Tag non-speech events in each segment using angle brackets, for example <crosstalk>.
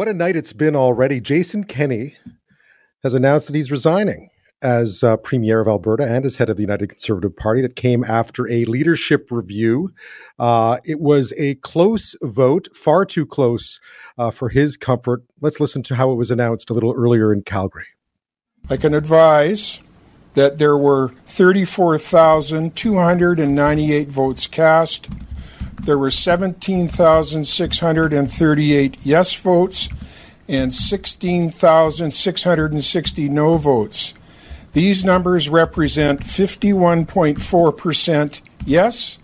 what a night it's been already. Jason Kenney has announced that he's resigning as uh, Premier of Alberta and as head of the United Conservative Party. That came after a leadership review. Uh, it was a close vote, far too close uh, for his comfort. Let's listen to how it was announced a little earlier in Calgary. I can advise that there were 34,298 votes cast. There were 17,638 yes votes and 16,660 no votes. These numbers represent 51.4% yes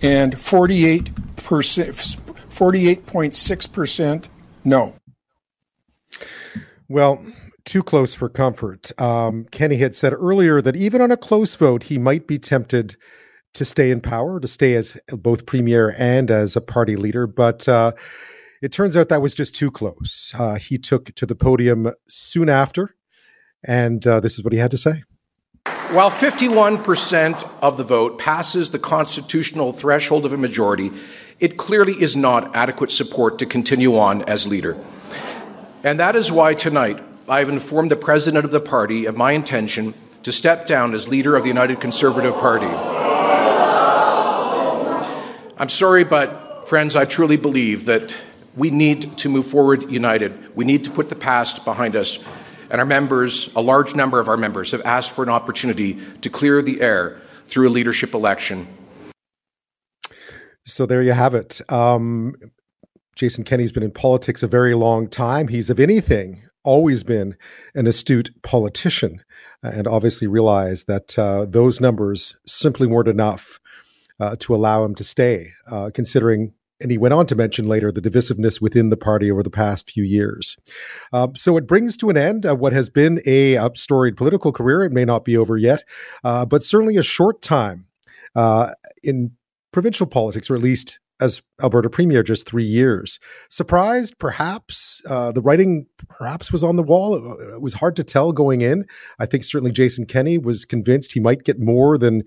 and 48%, 48.6% no. Well, too close for comfort. Um, Kenney had said earlier that even on a close vote, he might be tempted to stay in power, to stay as both premier and as a party leader. But uh, it turns out that was just too close. Uh, he took to the podium soon after, and uh, this is what he had to say. While 51% of the vote passes the constitutional threshold of a majority, it clearly is not adequate support to continue on as leader. And that is why tonight I have informed the president of the party of my intention to step down as leader of the United Conservative Party. I'm sorry, but friends, I truly believe that we need to move forward united. We need to put the past behind us. And our members, a large number of our members, have asked for an opportunity to clear the air through a leadership election. So there you have it. Um, Jason Kenney's been in politics a very long time. He's, if anything, always been an astute politician uh, and obviously realized that uh, those numbers simply weren't enough uh, to allow him to stay, uh, considering and he went on to mention later the divisiveness within the party over the past few years. Uh, so it brings to an end uh, what has been a upstoried political career. It may not be over yet, uh, but certainly a short time uh, in provincial politics, or at least as Alberta Premier just three years. Surprised, perhaps. Uh, the writing perhaps was on the wall. It was hard to tell going in. I think certainly Jason Kenney was convinced he might get more than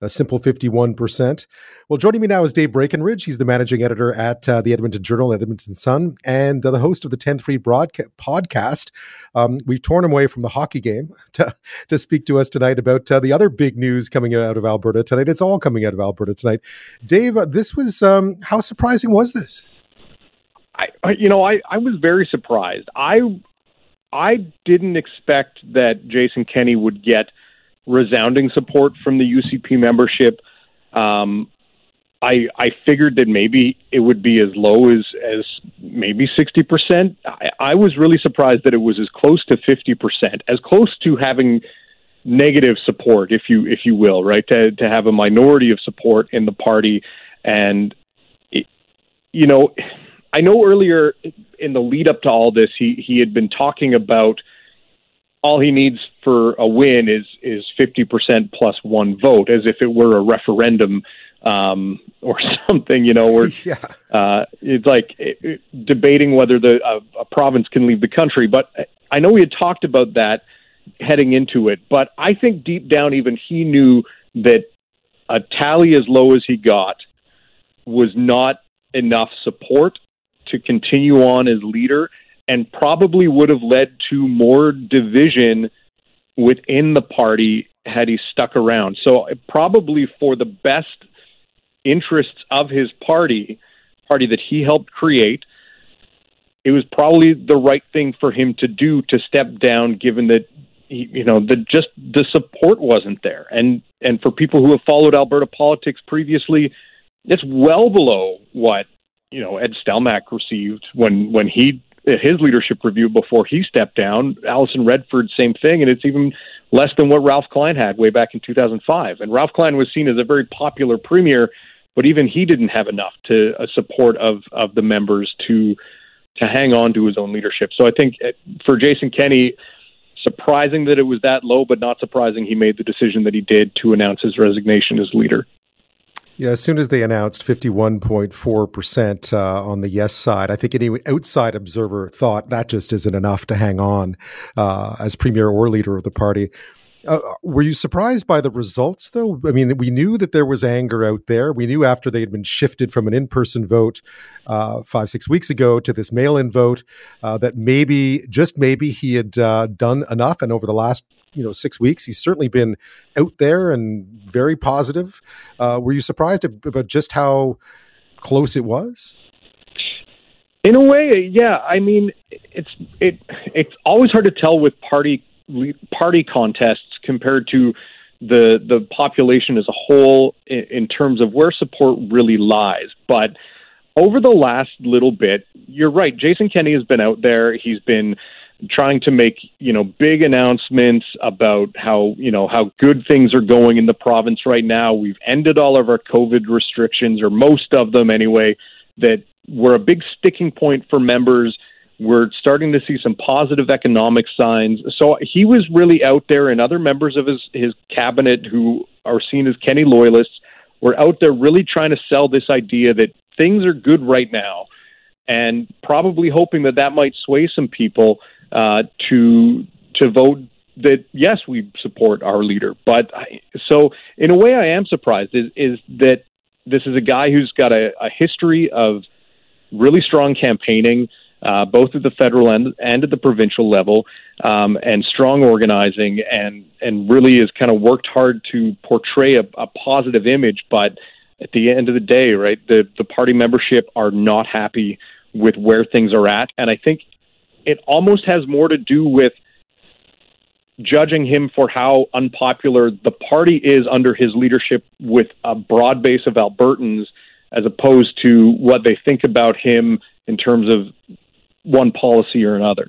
a simple 51%. Well, joining me now is Dave Breakenridge. He's the managing editor at uh, the Edmonton Journal, Edmonton Sun, and uh, the host of the 10 3 broadcast podcast. Um, we've torn him away from the hockey game <laughs> to, to speak to us tonight about uh, the other big news coming out of Alberta tonight. It's all coming out of Alberta tonight. Dave, uh, this was, um, how surprising was this? I, you know, I, I was very surprised. I, I didn't expect that Jason Kenney would get – resounding support from the UCP membership. Um, I I figured that maybe it would be as low as as maybe sixty percent. I, was really surprised that it was as close to fifty percent, as close to having negative support, if you if you will, right? To to have a minority of support in the party, and it, you know, I know earlier in the lead up to all this, he he had been talking about all he needs for a win is is 50% plus one vote, as if it were a referendum um, <laughs> or something, you know, where <laughs> yeah. uh, it's like it, it, debating whether the a province can leave the country. But I know we had talked about that heading into it, but I think deep down, even he knew that a tally as low as he got was not enough support to continue on as leader and probably would have led to more division within the party had he stuck around. So probably for the best interests of his party, party that he helped create, it was probably the right thing for him to do to step down given that he, you know the just the support wasn't there and and for people who have followed Alberta politics previously it's well below what you know Ed Stelmach received when when he his leadership review before he stepped down. Alison Redford, same thing, and it's even less than what Ralph Klein had way back in 2005. And Ralph Klein was seen as a very popular premier, but even he didn't have enough to uh, support of of the members to to hang on to his own leadership. So I think uh, for Jason Kenney, surprising that it was that low, but not surprising he made the decision that he did to announce his resignation as leader. Yeah, as soon as they announced 51.4% uh, on the yes side, I think any outside observer thought that just isn't enough to hang on uh, as premier or leader of the party. Uh, were you surprised by the results, though? I mean, we knew that there was anger out there. We knew after they had been shifted from an in person vote uh, five, six weeks ago to this mail in vote uh, that maybe, just maybe, he had uh, done enough. And over the last you know six weeks, he's certainly been out there and very positive. Uh, were you surprised about just how close it was? In a way, yeah. I mean, it's it it's always hard to tell with party party contests compared to the the population as a whole in, in terms of where support really lies. But over the last little bit, you're right. Jason Kenney has been out there. He's been trying to make you know big announcements about how you know how good things are going in the province right now. We've ended all of our COVID restrictions, or most of them anyway. That were a big sticking point for members. We're starting to see some positive economic signs. So he was really out there, and other members of his, his cabinet who are seen as Kenney loyalists were out there really trying to sell this idea that things are good right now, and probably hoping that that might sway some people uh, to to vote that yes, we support our leader. But I, so in a way, I am surprised is is that this is a guy who's got a, a history of really strong campaigning, uh, both at the federal and, and at the provincial level, um, and strong organizing, and and really has kind of worked hard to portray a, a positive image. But at the end of the day, right, the the party membership are not happy with where things are at, and I think it almost has more to do with judging him for how unpopular the party is under his leadership with a broad base of Albertans as opposed to what they think about him in terms of one policy or another.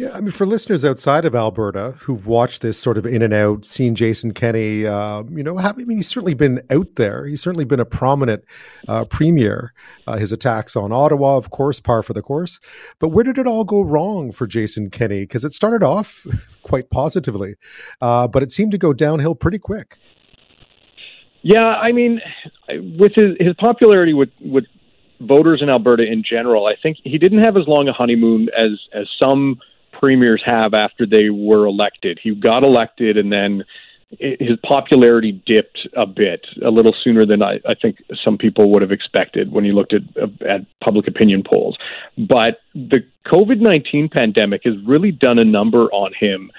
Yeah, I mean, for listeners outside of Alberta who've watched this sort of in and out, seen Jason Kenney, uh, you know, I mean, he's certainly been out there. He's certainly been a prominent uh, premier. Uh, his attacks on Ottawa, of course, par for the course. But where did it all go wrong for Jason Kenney? Because it started off <laughs> quite positively, uh, but it seemed to go downhill pretty quick. Yeah, I mean, with his his popularity with with voters in Alberta in general, I think he didn't have as long a honeymoon as as some premiers have after they were elected. He got elected and then his popularity dipped a bit, a little sooner than I, I think some people would have expected when you looked at at public opinion polls. But the COVID nineteen pandemic has really done a number on him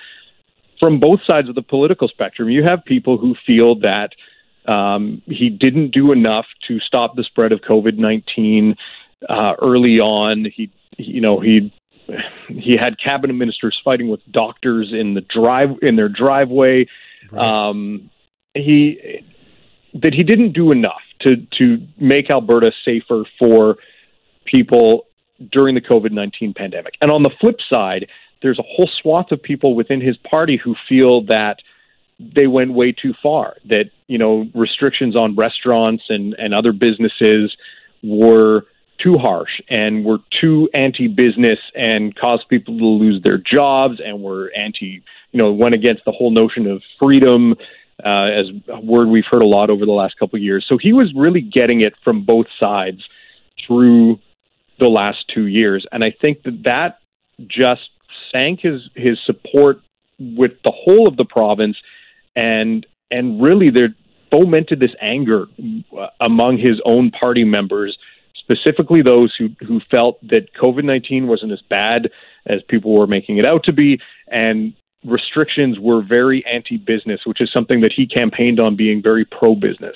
from both sides of the political spectrum. You have people who feel that um, he didn't do enough to stop the spread of COVID nineteen uh, early on. He, you know, he <laughs> he had cabinet ministers fighting with doctors in the drive in their driveway. Right. Um, he that he didn't do enough to to make Alberta safer for people during the COVID nineteen pandemic. And on the flip side, there's a whole swath of people within his party who feel that they went way too far. That you know restrictions on restaurants and and other businesses were too harsh and were too anti-business and caused people to lose their jobs and were anti you know went against the whole notion of freedom uh, as a word we've heard a lot over the last couple of years. So he was really getting it from both sides through the last two years, and I think that that just sank his his support with the whole of the province and and really there fomented this anger uh, among his own party members, specifically those who who felt that COVID nineteen wasn't as bad as people were making it out to be, and restrictions were very anti-business, which is something that he campaigned on being very pro-business.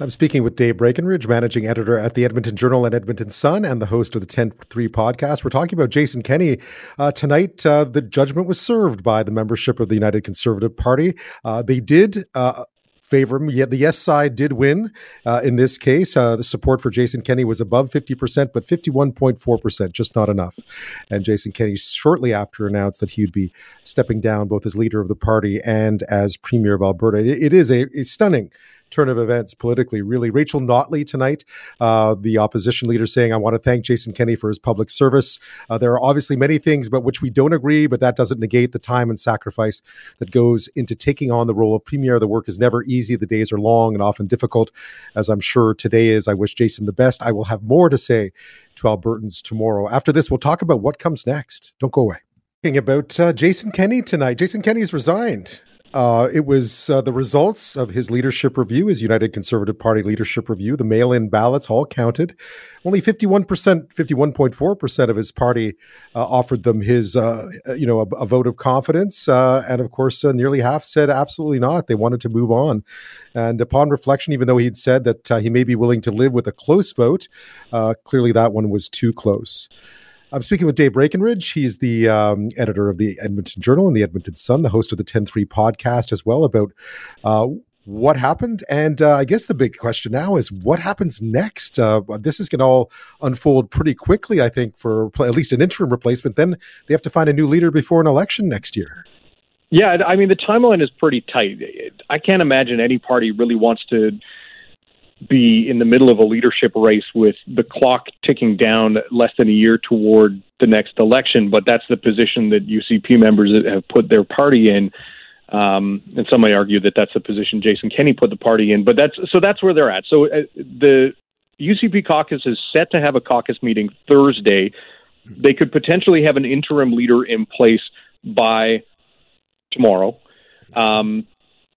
I'm speaking with Dave Breakenridge, managing editor at the Edmonton Journal and Edmonton Sun, and the host of the 10 3 podcast. We're talking about Jason Kenney. Uh, tonight, uh, the judgment was served by the membership of the United Conservative Party. Uh, they did uh, favor him. Yet the yes side did win uh, in this case. Uh, the support for Jason Kenney was above 50%, but 51.4%, just not enough. And Jason Kenney shortly after announced that he would be stepping down both as leader of the party and as premier of Alberta. it, it is a, a stunning turn of events politically, really. Rachel Notley tonight, uh, the opposition leader, saying, I want to thank Jason Kenney for his public service. Uh, there are obviously many things about which we don't agree, but that doesn't negate the time and sacrifice that goes into taking on the role of premier. The work is never easy. The days are long and often difficult, as I'm sure today is. I wish Jason the best. I will have more to say to Albertans tomorrow. After this, we'll talk about what comes next. Don't go away. About uh, Jason Kenney tonight. Jason Kenney's resigned. Uh, it was uh, the results of his leadership review, his United Conservative Party leadership review. The mail in ballots all counted. Only 51%, 51.4% of his party uh, offered them his, uh, you know, a, a, vote of confidence. Uh, and of course, uh, nearly half said absolutely not. They wanted to move on. And upon reflection, even though he'd said that he may be willing to live with a close vote, clearly that one was too close. I'm speaking with Dave Breakenridge. He's the um, editor of the Edmonton Journal and the Edmonton Sun, the host of the 10-3 podcast as well about uh, what happened. And uh, I guess the big question now is what happens next? Uh, this is going to all unfold pretty quickly, I think, for at least an interim replacement. Then they have to find a new leader before an election next year. Yeah, I mean, the timeline is pretty tight. I can't imagine any party really wants to be in the middle of a leadership race with the clock ticking down less than a year toward the next election. But that's the position that UCP members have put their party in. Um, and some may argue that that's the position Jason Kenney put the party in. But that's so that's where they're at. So uh, the UCP caucus is set to have a caucus meeting Thursday. They could potentially have an interim leader in place by tomorrow. Um,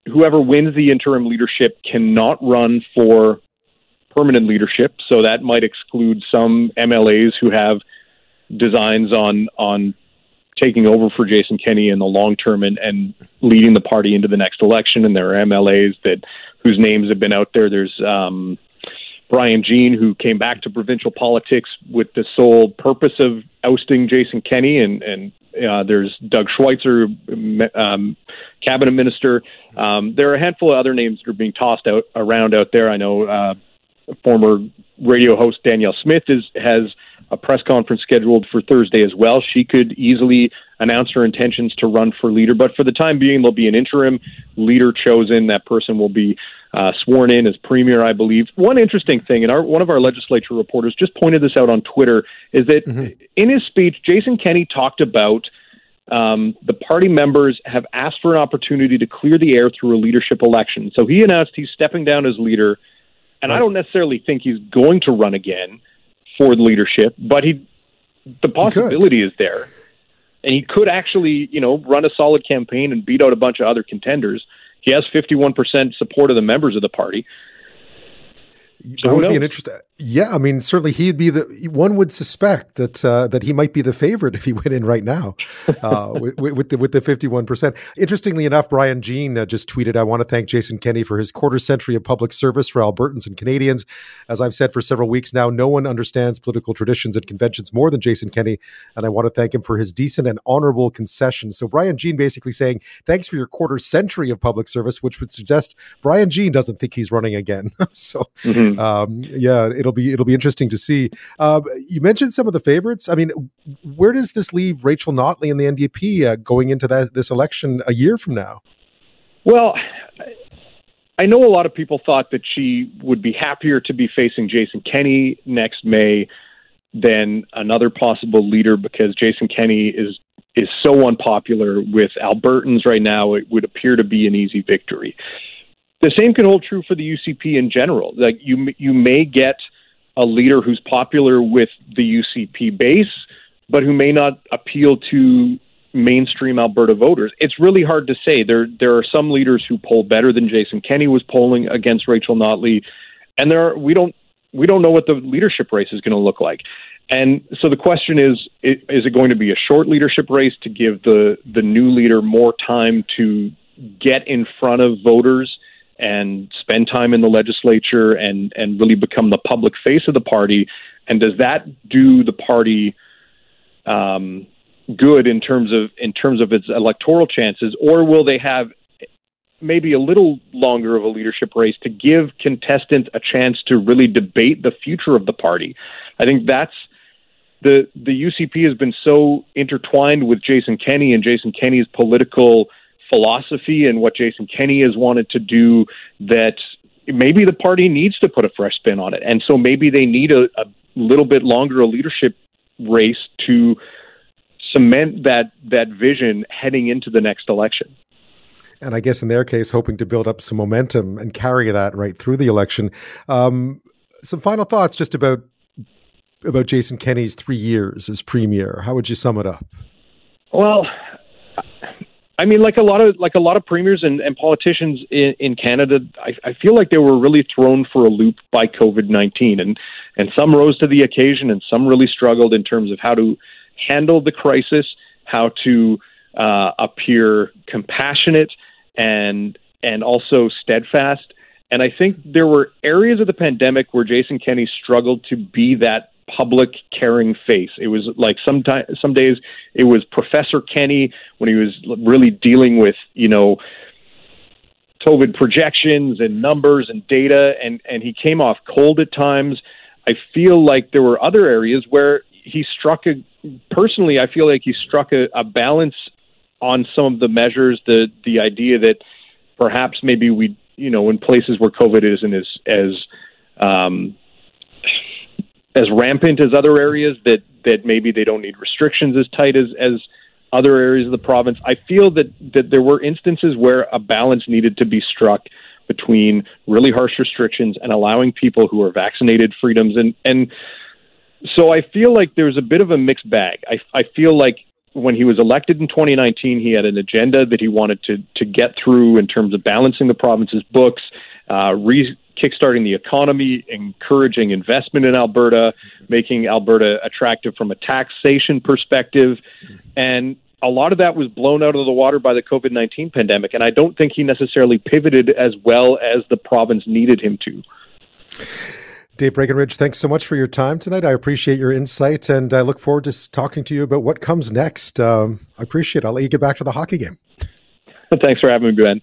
whoever wins the interim leadership cannot run for permanent leadership. So that might exclude some MLAs who have designs on on taking over for Jason Kenney in the long term and, and leading the party into the next election. And there are MLAs that whose names have been out there. There's um, Brian Jean, who came back to provincial politics with the sole purpose of ousting Jason Kenney, and and uh, there's Doug Schweitzer, um, cabinet minister. Um, there are a handful of other names that are being tossed out around out there. I know uh, former radio host Danielle Smith is has a press conference scheduled for Thursday as well. She could easily announce her intentions to run for leader, but for the time being, there'll be an interim leader chosen. That person will be uh, sworn in as premier, I believe. One interesting thing, and our, one of our legislature reporters just pointed this out on Twitter, is that mm-hmm. in his speech, Jason Kenney talked about um, the party members have asked for an opportunity to clear the air through a leadership election. So he announced he's stepping down as leader, and right. I don't necessarily think he's going to run again for the leadership, but he the possibility he is there. And he could actually, you know, run a solid campaign and beat out a bunch of other contenders. He has 51% support of the members of the party. So that would be an interesting. Yeah, I mean, certainly he'd be the one would suspect that uh, that he might be the favorite <laughs> if he went in right now uh, with, with, the with the fifty one percent. Interestingly enough, Brian Jean uh, just tweeted, "I want to thank Jason Kenney for his quarter century of public service for Albertans and Canadians. As I've said for several weeks now, no one understands political traditions and conventions more than Jason Kenney, and I want to thank him for his decent and honorable concessions." So Brian Jean basically saying, "Thanks for your quarter century of public service," which would suggest Brian Jean doesn't think he's running again. <laughs> so, mm-hmm. um, yeah, it'll it'll be it'll be interesting to see. Uh, you mentioned some of the favorites. I mean, where does this leave Rachel Notley and the NDP uh, going into that this election a year from now? Well, I know a lot of people thought that she would be happier to be facing Jason Kenney next May than another possible leader because Jason Kenney is is so unpopular with Albertans right now. It would appear to be an easy victory. The same can hold true for the UCP in general. Like you, you may get a leader who's popular with the UCP base, but who may not appeal to mainstream Alberta voters. It's really hard to say. There there are some leaders who poll better than Jason Kenney was polling against Rachel Notley, and there are, we don't we don't know what the leadership race is going to look like. And so the question is is it going to be a short leadership race to give the the new leader more time to get in front of voters and spend time in the legislature and and really become the public face of the party? And does that do the party um, good in terms of in terms of its electoral chances, or will they have maybe a little longer of a leadership race to give contestants a chance to really debate the future of the party? I think that's the the UCP has been so intertwined with Jason Kenney and Jason Kenney's political philosophy and what Jason Kenney has wanted to do that maybe the party needs to put a fresh spin on it. And so maybe they need a, a little bit longer a leadership race to cement that that vision heading into the next election. And I guess in their case, hoping to build up some momentum and carry that right through the election. Um, some final thoughts just about about Jason Kenney's three years as premier. How would you sum it up? Well, I mean, like a lot of like a lot of premiers and, and politicians in, in Canada, I, I feel like they were really thrown for a loop by COVID nineteen, and and some rose to the occasion, and some really struggled in terms of how to handle the crisis, how to uh, appear compassionate and and also steadfast. And I think there were areas of the pandemic where Jason Kenney struggled to be that public caring face. It was like sometimes some days it was Professor Kenney when he was really dealing with, you know, COVID projections and numbers and data and and he came off cold at times. I feel like there were other areas where he struck a personally I feel like he struck a, a balance on some of the measures the the idea that perhaps maybe we you know in places where COVID isn't as as um, as rampant as other areas that that maybe they don't need restrictions as tight as as other areas of the province. I feel that that there were instances where a balance needed to be struck between really harsh restrictions and allowing people who are vaccinated freedoms and and so I feel like there's a bit of a mixed bag. I I feel like when he was elected in 2019, he had an agenda that he wanted to to get through in terms of balancing the province's books, uh, re- kickstarting the economy, encouraging investment in Alberta, making Alberta attractive from a taxation perspective, and a lot of that was blown out of the water by the COVID 19 pandemic. And I don't think he necessarily pivoted as well as the province needed him to. Dave Breakenridge, thanks so much for your time tonight. I appreciate your insight and I look forward to talking to you about what comes next. Um, I appreciate it. I'll let you get back to the hockey game. <laughs> Thanks for having me, Ben.